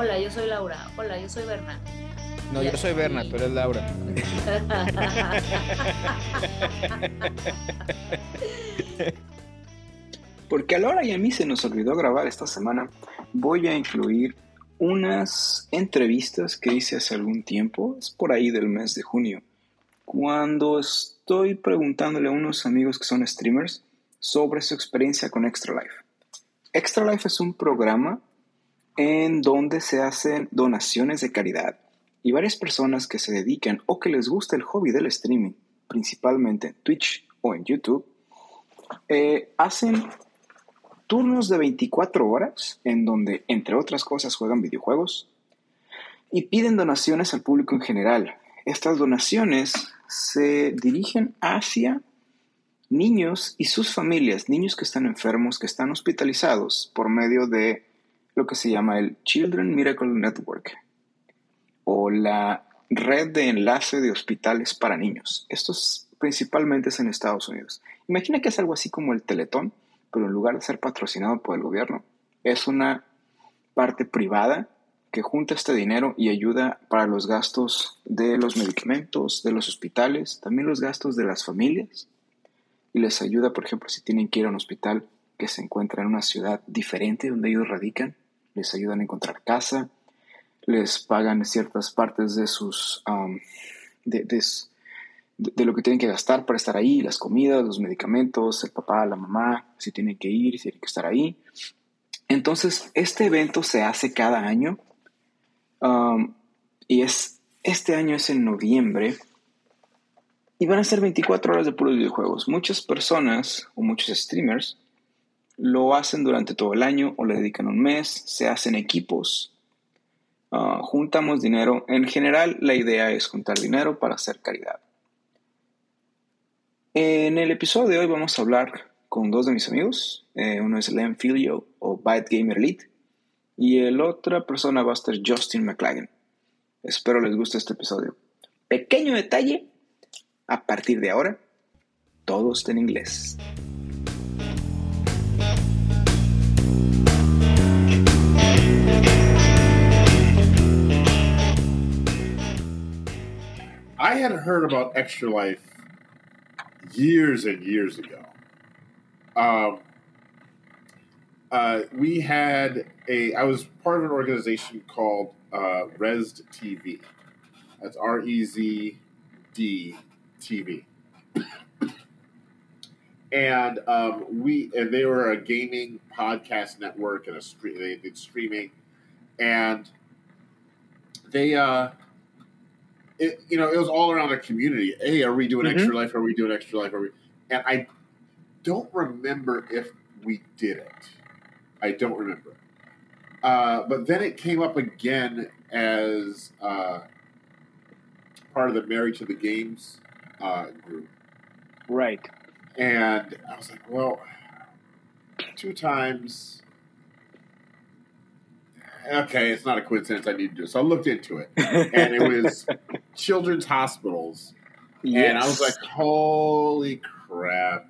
Hola, yo soy Laura. Hola, yo soy Berna. No, yo soy Berna, tú eres Laura. Porque a Laura y a mí se nos olvidó grabar esta semana, voy a incluir unas entrevistas que hice hace algún tiempo, es por ahí del mes de junio, cuando estoy preguntándole a unos amigos que son streamers sobre su experiencia con Extra Life. Extra Life es un programa en donde se hacen donaciones de caridad y varias personas que se dedican o que les gusta el hobby del streaming, principalmente en Twitch o en YouTube, eh, hacen turnos de 24 horas en donde, entre otras cosas, juegan videojuegos y piden donaciones al público en general. Estas donaciones se dirigen hacia niños y sus familias, niños que están enfermos, que están hospitalizados por medio de lo que se llama el Children Miracle Network o la red de enlace de hospitales para niños. Esto es, principalmente es en Estados Unidos. Imagina que es algo así como el Teletón, pero en lugar de ser patrocinado por el gobierno, es una parte privada que junta este dinero y ayuda para los gastos de los medicamentos, de los hospitales, también los gastos de las familias. Y les ayuda, por ejemplo, si tienen que ir a un hospital que se encuentra en una ciudad diferente donde ellos radican, les ayudan a encontrar casa, les pagan ciertas partes de sus de, de, lo que tienen que gastar para estar ahí, las comidas, los medicamentos, el papá, la mamá, si tienen que ir, si tienen que estar ahí. Entonces, este evento se hace cada año y es, este año es en noviembre y van a ser 24 horas de puros videojuegos. Muchas personas o muchos streamers lo hacen durante todo el año o le dedican un mes, se hacen equipos, ah, juntamos dinero. En general, la idea es juntar dinero para hacer caridad. En el episodio de hoy vamos a hablar con dos de mis amigos. Eh, uno es Len Filio o Byte Gamer Elite y el otra persona va a ser Justin McLagan. Espero les guste este episodio. Pequeño detalle, a partir de ahora, todo está en inglés. I had heard about Extra Life years and years ago. Um, uh, we had a. I was part of an organization called uh, Rezd TV. That's R E Z D TV. and um, we and they were a gaming podcast network and a stream. They did streaming, and they uh, it, you know, it was all around the community. Hey, are we doing mm-hmm. extra life? Are we doing extra life? Are we? And I don't remember if we did it. I don't remember. Uh, but then it came up again as uh, part of the Married to the Games uh, group. Right. And I was like, well, two times okay, it's not a coincidence. I need to do it. So I looked into it, and it was children's hospitals, yes. and I was like, holy crap!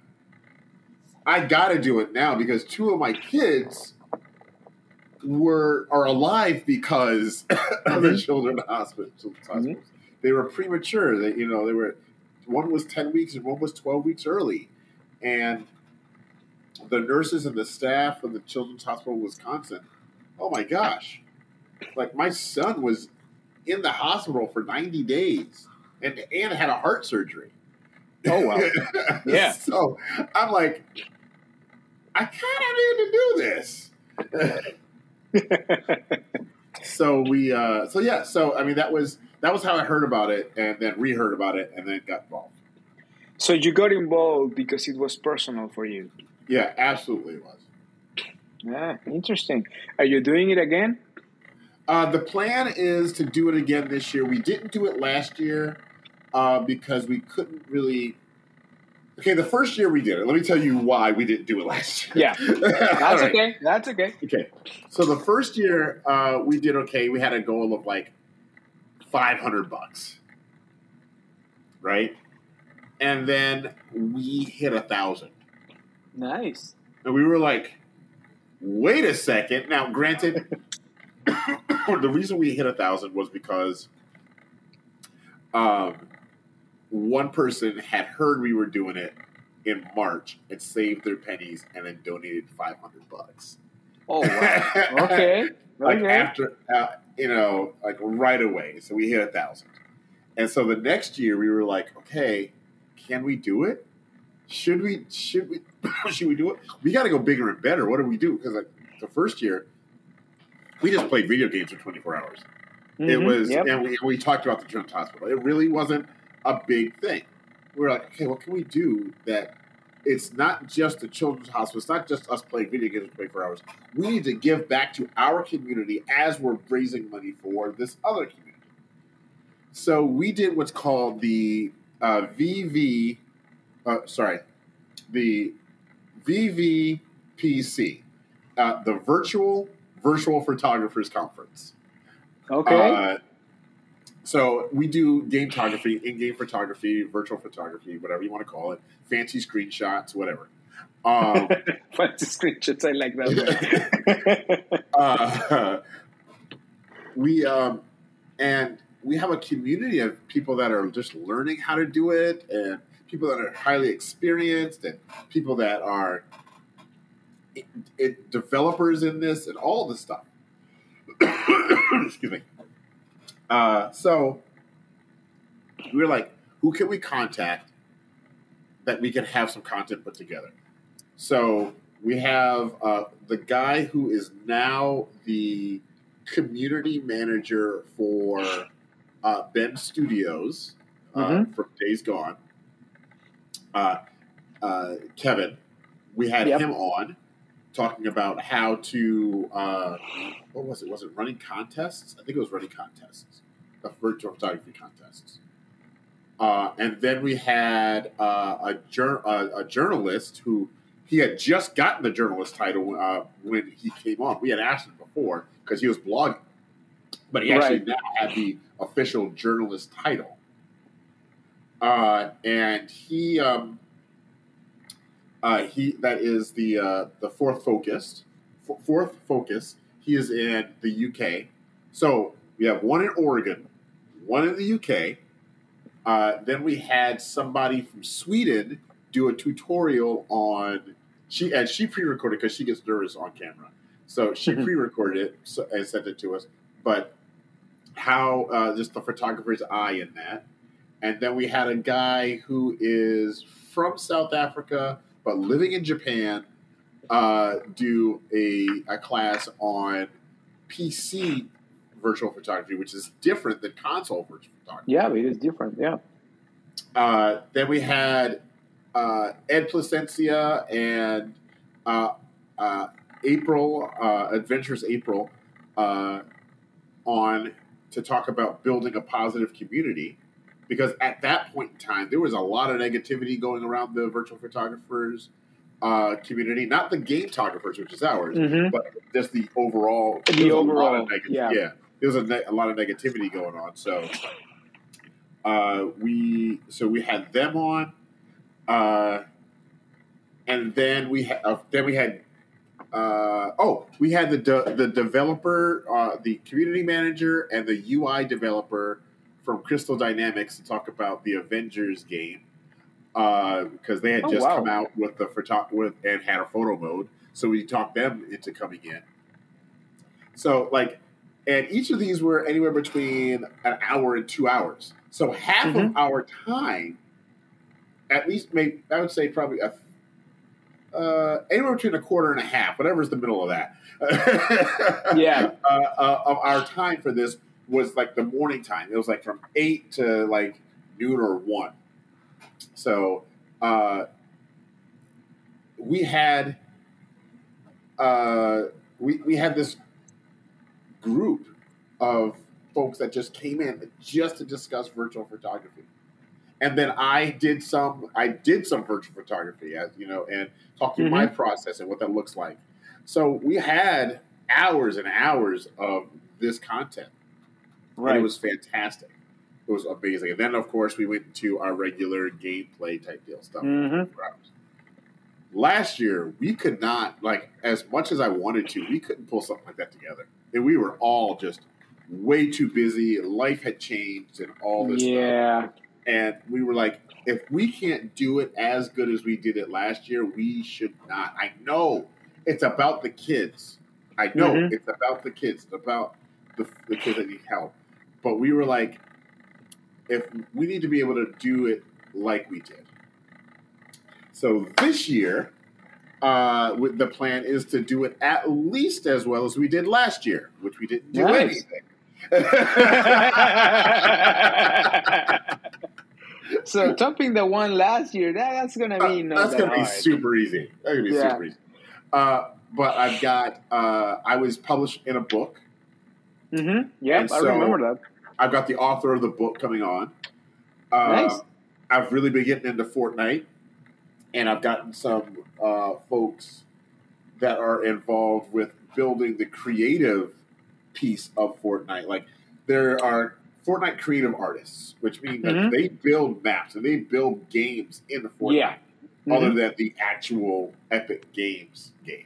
I got to do it now because two of my kids were are alive because of the mm-hmm. children's hospital, children's mm-hmm. hospitals. They were premature. They, you know, they were one was ten weeks and one was twelve weeks early, and the nurses and the staff of the Children's Hospital of Wisconsin oh my gosh, like my son was in the hospital for 90 days and and had a heart surgery. Oh wow. yeah. so I'm like, I kind of need to do this. so we uh so yeah, so I mean that was that was how I heard about it and then reheard about it and then got involved. So you got involved because it was personal for you. Yeah, absolutely it was. Yeah, interesting. Are you doing it again? Uh, the plan is to do it again this year. We didn't do it last year uh, because we couldn't really. Okay, the first year we did it. Let me tell you why we didn't do it last year. Yeah, that's right. okay. That's okay. Okay, so the first year uh, we did okay. We had a goal of like five hundred bucks, right? And then we hit a thousand. Nice. And we were like, wait a second. Now, granted, the reason we hit a thousand was because um, one person had heard we were doing it in March and saved their pennies and then donated five hundred bucks. Oh wow. Okay. like okay. after uh, you know, like right away. So we hit a thousand, and so the next year we were like, okay, can we do it? Should we? Should we? should we do it? We got to go bigger and better. What do we do? Because like the first year, we just played video games for twenty four hours. It Mhm, was, yep. and we, we talked about the Children's Hospital. It really wasn't a big thing. We were like, okay, what can we do that it's not just the Children's Hospital, it's not just us playing video games for 24 hours. We need to give back to our community as we're raising money for this other community. So we did what's called the uh, VV, uh, sorry, the VVPC, uh, the Virtual Virtual Photographers Conference. Okay. Uh, so we do game photography, in-game photography, virtual photography, whatever you want to call it, fancy screenshots, whatever. Um, Fancy screenshots. I like that. uh, we um, and we have a community of people that are just learning how to do it, and people that are highly experienced, and people that are it, it, developers in this, and all the stuff. Excuse me. Uh, so we were like, who can we contact that we can have some content put together? So we have uh, the guy who is now the community manager for uh, Bend Studios uh, Mhm. from Days Gone. Uh, uh, Kevin, we had Yep. him on talking about how to uh, what was it? Was it running contests? I think it was running contests, the virtual photography contests. Uh, and then we had uh, a, uh, a journalist who he had just gotten the journalist title uh, when he came on. We had asked him before because he was blogging, but he actually Right. now had the official journalist title. Uh, and he um, uh, he that is the uh, the fourth focused f- fourth focus. He is in the UK. So we have one in Oregon, one in the UK. Uh, then we had somebody from Sweden do a tutorial on she and she pre-recorded because she gets nervous on camera. So she pre-recorded it so, and sent it to us. But how uh, just the photographer's eye in that. And then we had a guy who is from South Africa but living in Japan uh, do a, a class on PC virtual photography, which is different than console virtual photography. yeah, it is different. Yeah. Uh, then we had uh, Ed Placencia and uh, uh, April, uh, Adventures April, uh, on to talk about building a positive community. Because at that point in time, there was a lot of negativity going around the virtual photographers uh, community, not the game photographers, which is ours, Mhm. but just the overall. The was a lot overall, neg- yeah. yeah, there was a, ne- a lot of negativity going on. So uh, we so we had them on, uh, and then we had uh, then we had uh, oh we had the de- the developer, uh, the community manager, and the UI developer from Crystal Dynamics to talk about the Avengers game because they had Oh, just wow. come out with the photo with and had a photo mode, so we talked them into coming in. So like, and each of these were anywhere between an hour and two hours. So half Mm-hmm. of our time, at least, maybe I would say probably a, uh, anywhere between a quarter and a half, whatever's the middle of that. Yeah. uh, uh, of our time for this was like the morning time. It was like from eight to like noon or one. So uh, we had uh, we we had this group of folks that just came in just to discuss virtual photography. And then I did some I did some virtual photography as you know and talked through my process and what that looks like. So we had hours and hours of this content. And it was fantastic. It was amazing. And then of course we went to our regular gameplay type deal stuff. Mhm. Last year we could not like as much as I wanted to, we couldn't pull something like that together. And we were all just way too busy. Life had changed and all this stuff. yeah. And we were like, if we can't do it as good as we did it last year, we should not. I know it's about the kids. I know Mhm. it's about the kids. It's about the, the kids that need help. But we were like, if we need to be able to do it like we did. So this year, uh, the plan is to do it at least as well as we did last year, which we didn't do Nice. anything. so topping the one last year, that, that's gonna be Uh, that's that gonna be super easy. That's gonna be Yeah. super easy. Uh, but I've got. Uh, I was published in a book. Mm-hmm. Yeah, And I remember that. I've got the author of the book coming on. Uh, Nice. I've really been getting into Fortnite, and I've gotten some uh, folks that are involved with building the creative piece of Fortnite. Like there are Fortnite creative artists, which mean that Mhm. they build maps and they build games in Fortnite. Yeah. other Mhm. than the actual Epic Games game.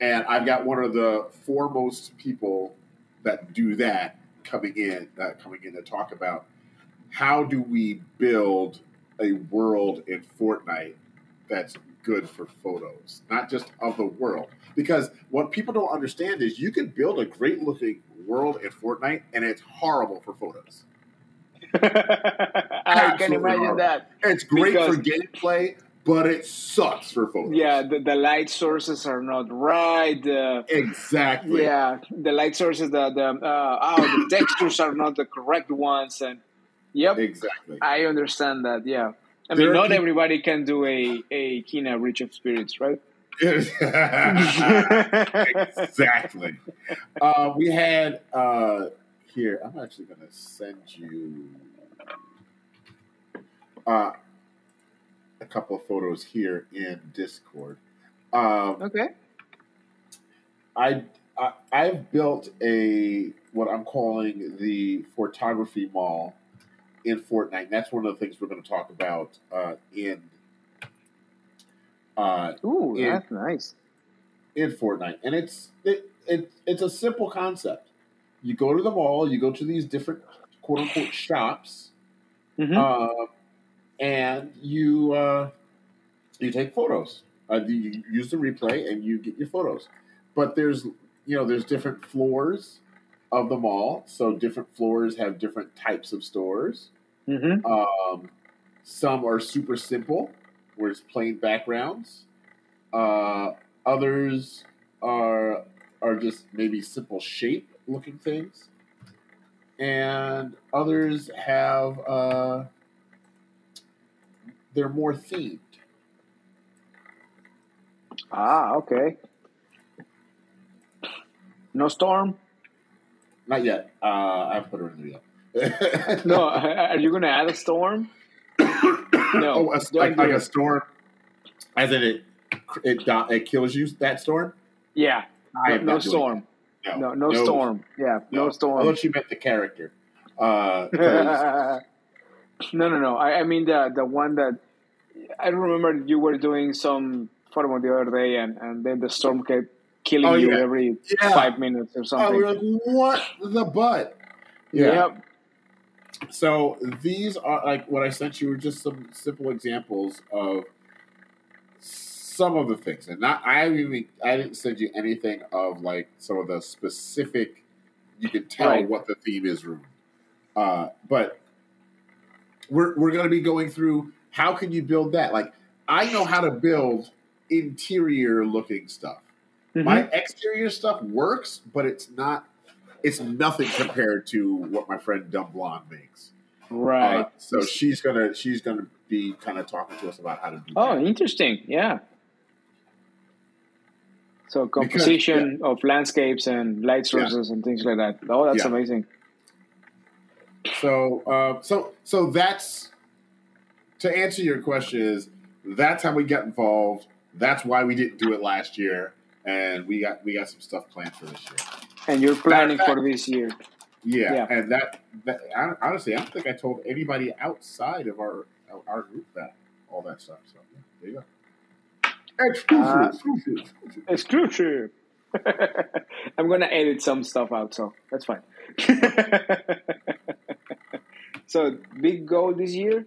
And I've got one of the foremost people that do that coming in, uh, coming in to talk about how do we build a world in Fortnite that's good for photos, not just of the world. Because what people don't understand is you can build a great looking world in Fortnite and it's horrible for photos. I can imagine horrible. that. It's great for gameplay, but it sucks for photos. Yeah, the, the light sources are not right. The, Exactly. yeah, the light sources, the the uh, oh, the textures are not the correct ones, and yep, Exactly. I understand that. Yeah, I There mean, not everybody can do a a Kena Bridge of Spirits, right? exactly. Uh, we had uh, here. I'm actually going to send you uh, a couple of photos here in Discord. Um, Okay. I, I I've built a what I'm calling the photography mall in Fortnite. And that's one of the things we're going to talk about uh, in uh, Ooh, Yeah. that's nice. in Fortnite, and it's it, it it's a simple concept. You go to the mall, you go to these different quote unquote shops, Mhm. uh, and you uh, you take photos. Uh, you use the replay, and you get your photos. But there's you know there's different floors of the mall, so different floors have different types of stores. Mhm. Um, some are super simple, where it's plain backgrounds. Uh, others are are just maybe simple shape looking things, and others have uh, they're more themed. Ah, okay. No storm. Not yet. Uh, I haven't put her in there yet. No, are you gonna add a storm? No, oh, a, like, like a storm, as in it it do- it kills you. That storm. Yeah, I no, no storm. that. No, no, storm. Yeah, no, I storm. thought you meant the character. Uh, 'cause- no, no, no. I, I mean the the one that I remember you were doing some photo the other day, and, and then the storm kept killing Oh, you yeah. every Yeah. five minutes or oh, something. we were like, what the butt? Yep. So these are like what I sent you were just some simple examples of some of the things, and not I even I didn't send you anything of like some of the specific. You can tell Right. what the theme is, room. Uh, but we're we're going to be going through how can you build that. Like I know how to build interior looking stuff. Mhm. My exterior stuff works, but it's not. It's nothing compared to what my friend Dumb Blonde makes. right. Uh, so she's gonna she's gonna be kind of talking to us about how to do Oh, that. interesting. Yeah. So composition of landscapes and light sources and things like that. Oh, that's Yeah. amazing. So uh, so so that's to answer your question is that's how we got involved. That's why we didn't do it last year, and we got we got some stuff planned for this year. And you're planning fact- for this year. Yeah, Yeah. and that, that I, honestly, I don't think I told anybody outside of our our group that all that stuff. So yeah, there you go. Exclusive, Uh, exclusive, exclusive. Exclusive. I'm gonna edit some stuff out, so that's fine. so, big goal this year?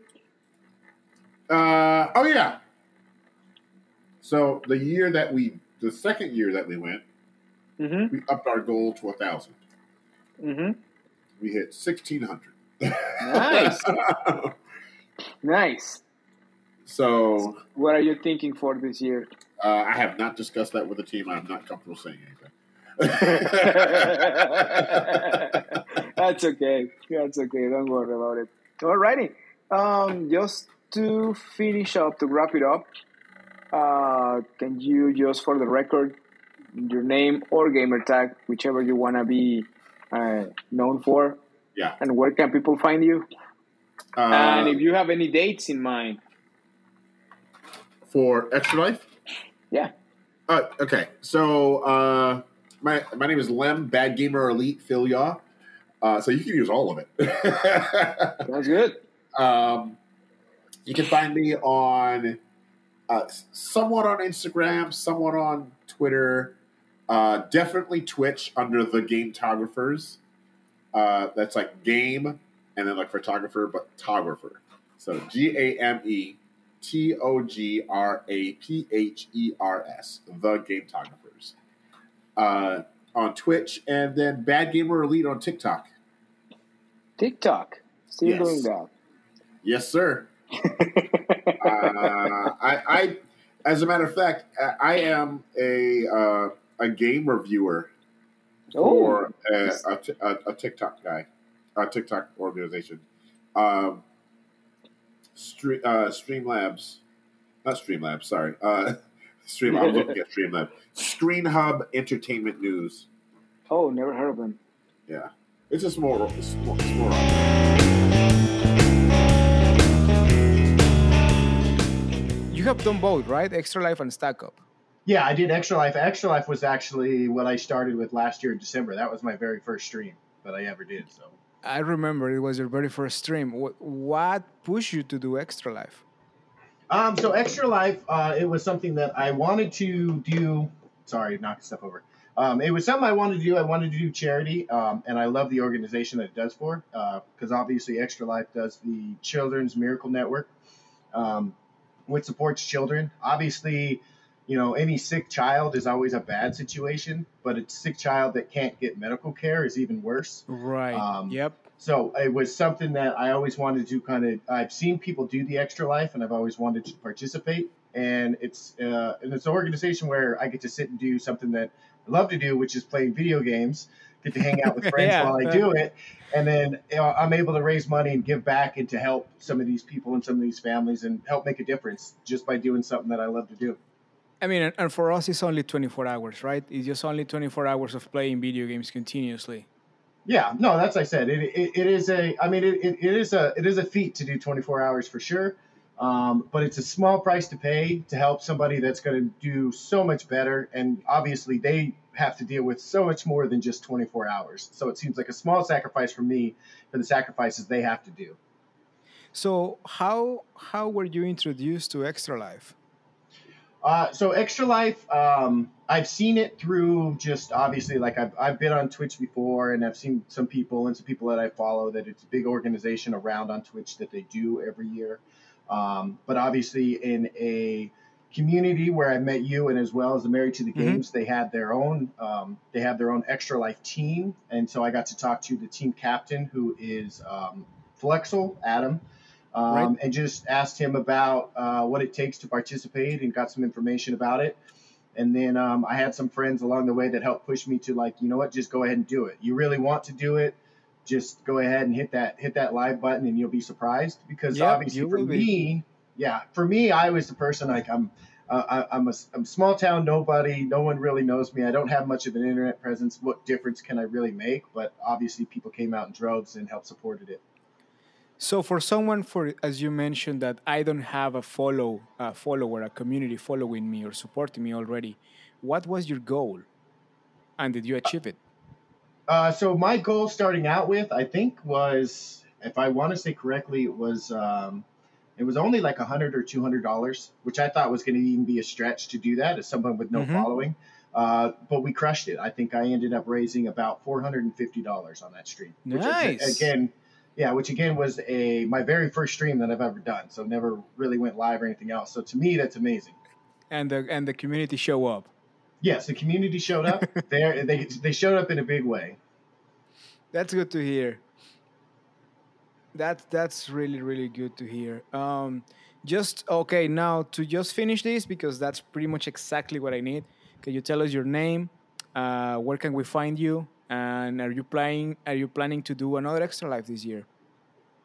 Uh, oh yeah. So the year that we, the second year that we went, Mm-hmm. we upped our goal to a thousand. Mm-hmm. We hit sixteen hundred. Nice. Nice. so What are you thinking for this year? uh, I have not discussed that with the team. I'm not comfortable saying anything. That's okay. That's okay. Don't worry about it. Alrighty. Um, just to finish up, to wrap it up, uh, can you just for the record, your name or gamer tag, whichever you want to be uh, known for, yeah. and where can people find you? Uh, and if you have any dates in mind, for extra life. yeah. Uh, okay, so uh, my my name is Lem Bad Gamer Elite Phil Yaw. Uh, so you can use all of it. That's good. um, you can find me on uh, somewhat on Instagram, somewhat on Twitter, uh, definitely Twitch under the Gametographers. Uh, that's like game and then like photographer, but tographer. So G A M E T O G R A P H E R S, the Gametographers. Uh, on Twitch, and then Bad Gamer Elite on TikTok. TikTok. Still Yes. doing that. Yes, sir. uh, I, I, as a matter of fact, I- am a uh, a game reviewer for Oh, a, a, a, TikTok guy, a TikTok organization. Um, Stre- uh, Streamlabs, not Streamlabs. Sorry, uh, Stream. I was looking at Streamlabs. Screen Hub Entertainment News. oh, never heard of them. Yeah, it's a small, small, small. Have done both, right? Extra Life and Stack Up. Yeah, I did Extra Life. Extra Life was actually what I started with last year in December. That was my very first stream that I ever did. So I remember it was your very first stream. What, what pushed you to do Extra Life? Um, so Extra Life, uh, it was something that I wanted to do. Sorry, knocking stuff over. Um, it was something I wanted to do. I wanted to do charity, um, and I love the organization that it does for. Because obviously, Extra Life does the Children's Miracle Network, um, which supports children. Obviously, you know, any sick child is always a bad situation, but a sick child that can't get medical care is even worse. Right. Um, yep. So it was something that I always wanted to kind of. I've seen people do the extra life, and I've always wanted to participate. And it's uh, and it's an organization where I get to sit and do something that I love to do, which is playing video games. Get to hang out with friends Yeah. while I do it, and then you know, I'm able to raise money and give back and to help some of these people and some of these families and help make a difference just by doing something that I love to do. I mean, and- for us, it's only 24 hours, right? It's just only 24 hours of playing video games continuously. Yeah, no, that's I said. It, it, it is a. I mean, it, it, it is a it is a feat to do 24 hours for sure. Um, but it's a small price to pay to help somebody that's going to do so much better. And obviously, they have to deal with so much more than just 24 hours. So it seems like a small sacrifice for me for the sacrifices they have to do. So how how were you introduced to Extra Life? Uh, so Extra Life, um, I've seen it through just obviously like I've, I've been on Twitch before and I've seen some people and some people that I follow that it's a big organization around on Twitch that they do every year. Um, but obviously in a community where I met you and as well as the Married to the Mhm. Games, they had their own um, they have their own Extra Life team, and so I got to talk to the team captain who is um, Flexel Adam um, Right. and just asked him about uh, what it takes to participate and got some information about it. And then um, I had some friends along the way that helped push me to like, you know what, just go ahead and do it. You really want to do it, just go ahead and hit that hit that live button, and you'll be surprised. Because Yep, obviously, for be. me, yeah, for me, I was the person like I'm. Uh, I, I'm a, I'm small town nobody. No one really knows me. I don't have much of an internet presence. What difference can I really make? But obviously, people came out in droves and helped supported it. So for someone, for as you mentioned, that I don't have a follow a follower, a community following me or supporting me already, what was your goal, and did you achieve it? Uh, so my goal starting out with, I think, was if I want to say correctly, it was um, it was only like a hundred or two hundred dollars, which I thought was going to even be a stretch to do that as someone with no Mhm. following. Uh, but we crushed it. I think I ended up raising about four hundred and fifty dollars on that stream. Which Nice. Is, again, yeah, which again was a my very first stream that I've ever done. So never really went live or anything else. So to me, that's amazing. And the and the community show up. Yes, the community showed up. they they they showed up in a big way. That's good to hear. That that's really really good to hear. Um, just okay now to just finish this because that's pretty much exactly what I need. Can you tell us your name? Uh, where can we find you? And are you planning are you planning to do another extra life this year?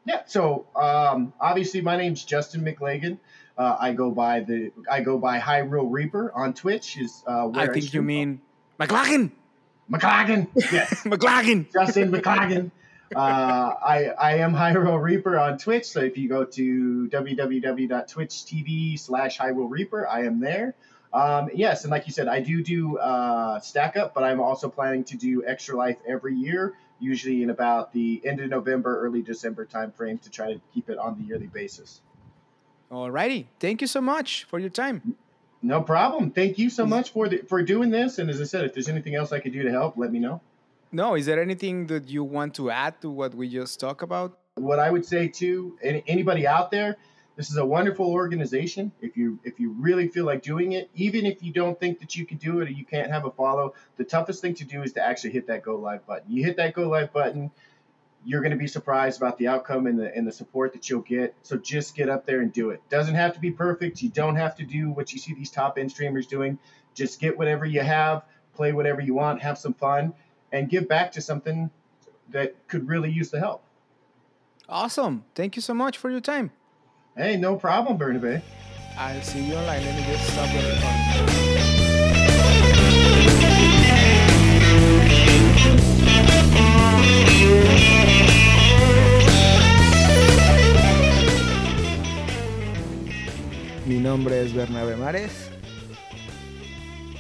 Yeah. So um, obviously, my name's Justin McLagan. Uh, I go by the I go by Hyrule Reaper on Twitch. Is uh, where I think you mean McLaughlin. McLagan. Yes, McLaughlin. Justin McLagan. Uh, I I am Hyrule Reaper on Twitch. So if you go to www.twitch.tv slash Hyrule Reaper, I am there. Um, yes, and like you said, I do do uh, stack up, but I'm also planning to do Extra Life every year, usually in about the end of November, early December timeframe to try to keep it on the yearly basis. Alrighty. Thank you so much for your time. No problem. Thank you so much for the, for doing this. And as I said, if there's anything else I could do to help, let me know. No, is there anything that you want to add to what we just talked about? What I would say to any, anybody out there, this is a wonderful organization. If you if you really feel like doing it, even if you don't think that you can do it or you can't have a follow, the toughest thing to do is to actually hit that go live button. You hit that go live button, you're going to be surprised about the outcome and the and the support that you'll get. So just get up there and do it. Doesn't have to be perfect. You don't have to do what you see these top end streamers doing. Just get whatever you have, play whatever you want, have some fun, and give back to something that could really use the help. Awesome. Thank you so much for your time. Hey, no problem, Bernabe. I'll see you online. Let me just stop the recording. Mi nombre es Bernabe Mares.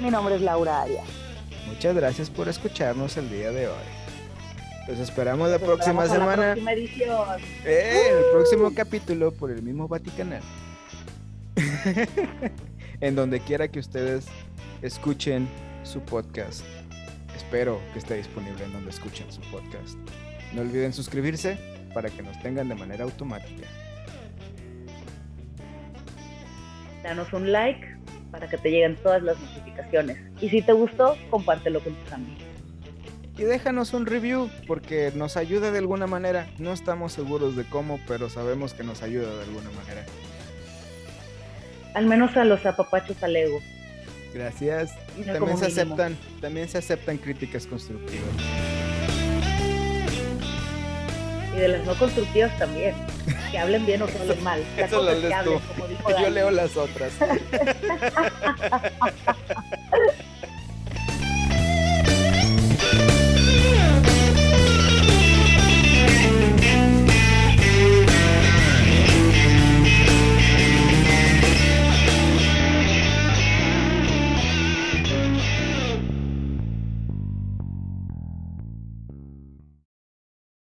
Mi nombre es Laura Arias. Muchas gracias por escucharnos el día de hoy. Los esperamos la Nos próxima esperamos a la semana. próxima edición. Eh, el próximo capítulo por el mismo Vaticanal. en donde quiera que ustedes escuchen su podcast. Espero que esté disponible en donde escuchen su podcast. No olviden suscribirse para que nos tengan de manera automática. Danos un like para que te lleguen todas las notificaciones. Y si te gustó, compártelo con tus amigos. Y déjanos un review porque nos ayuda de alguna manera. No estamos seguros de cómo, pero sabemos que nos ayuda de alguna manera. Al menos a los apapachos al ego. Gracias. Y también se mínimo. aceptan, también se aceptan críticas constructivas. Y de las no constructivas también. Que hablen bien o que hablen mal. La Eso cosa lo es que lees tú. hablen, como dijo Yo leo las otras.